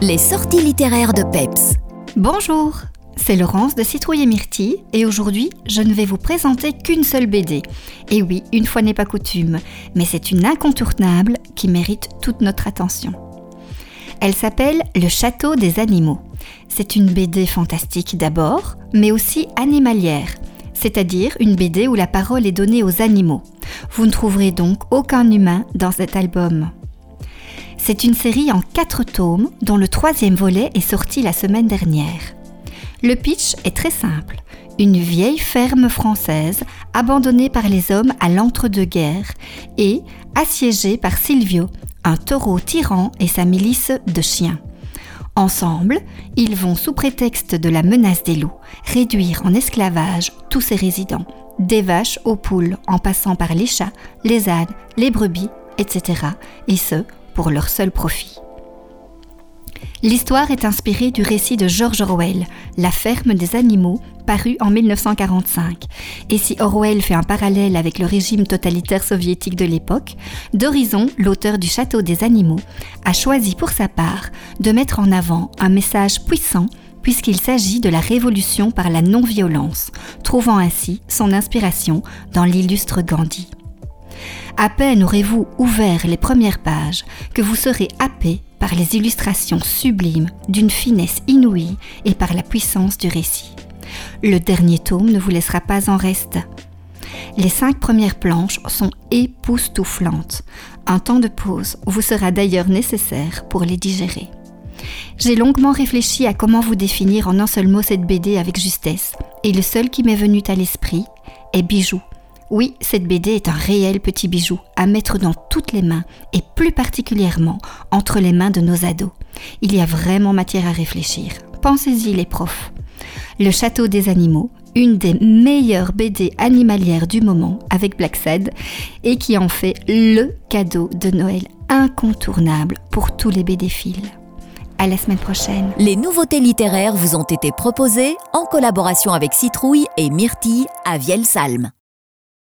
Les sorties littéraires de Peps. Bonjour, c'est Laurence de Citrouille et Myrtille et aujourd'hui je ne vais vous présenter qu'une seule BD. Et oui, une fois n'est pas coutume, mais c'est une incontournable qui mérite toute notre attention. Elle s'appelle Le Château des Animaux. C'est une BD fantastique d'abord, mais aussi animalière, c'est-à-dire une BD où la parole est donnée aux animaux. Vous ne trouverez donc aucun humain dans cet album. C'est une série en quatre tomes dont le troisième volet est sorti la semaine dernière. Le pitch est très simple. Une vieille ferme française abandonnée par les hommes à l'entre-deux-guerres et assiégée par Silvio, un taureau tyran et sa milice de chiens. Ensemble, ils vont, sous prétexte de la menace des loups, réduire en esclavage tous ces résidents, des vaches aux poules en passant par les chats, les ânes, les brebis, etc. Et ce, pour leur seul profit. L'histoire est inspirée du récit de George Orwell, La ferme des animaux, paru en 1945. Et si Orwell fait un parallèle avec le régime totalitaire soviétique de l'époque, d'Horizon, l'auteur du Château des animaux, a choisi pour sa part de mettre en avant un message puissant puisqu'il s'agit de la révolution par la non-violence, trouvant ainsi son inspiration dans l'illustre Gandhi. À peine aurez-vous ouvert les premières pages que vous serez happé par les illustrations sublimes d'une finesse inouïe et par la puissance du récit. Le dernier tome ne vous laissera pas en reste. Les cinq premières planches sont époustouflantes. Un temps de pause vous sera d'ailleurs nécessaire pour les digérer. J'ai longuement réfléchi à comment vous définir en un seul mot cette BD avec justesse, et le seul qui m'est venu à l'esprit est bijou. Oui, cette BD est un réel petit bijou à mettre dans toutes les mains et plus particulièrement entre les mains de nos ados. Il y a vraiment matière à réfléchir. Pensez-y les profs. Le Château des animaux, une des meilleures BD animalières du moment avec Black Sad et qui en fait le cadeau de Noël incontournable pour tous les BD-fils. À la semaine prochaine. Les nouveautés littéraires vous ont été proposées en collaboration avec Citrouille et Myrtille à Vielsalm.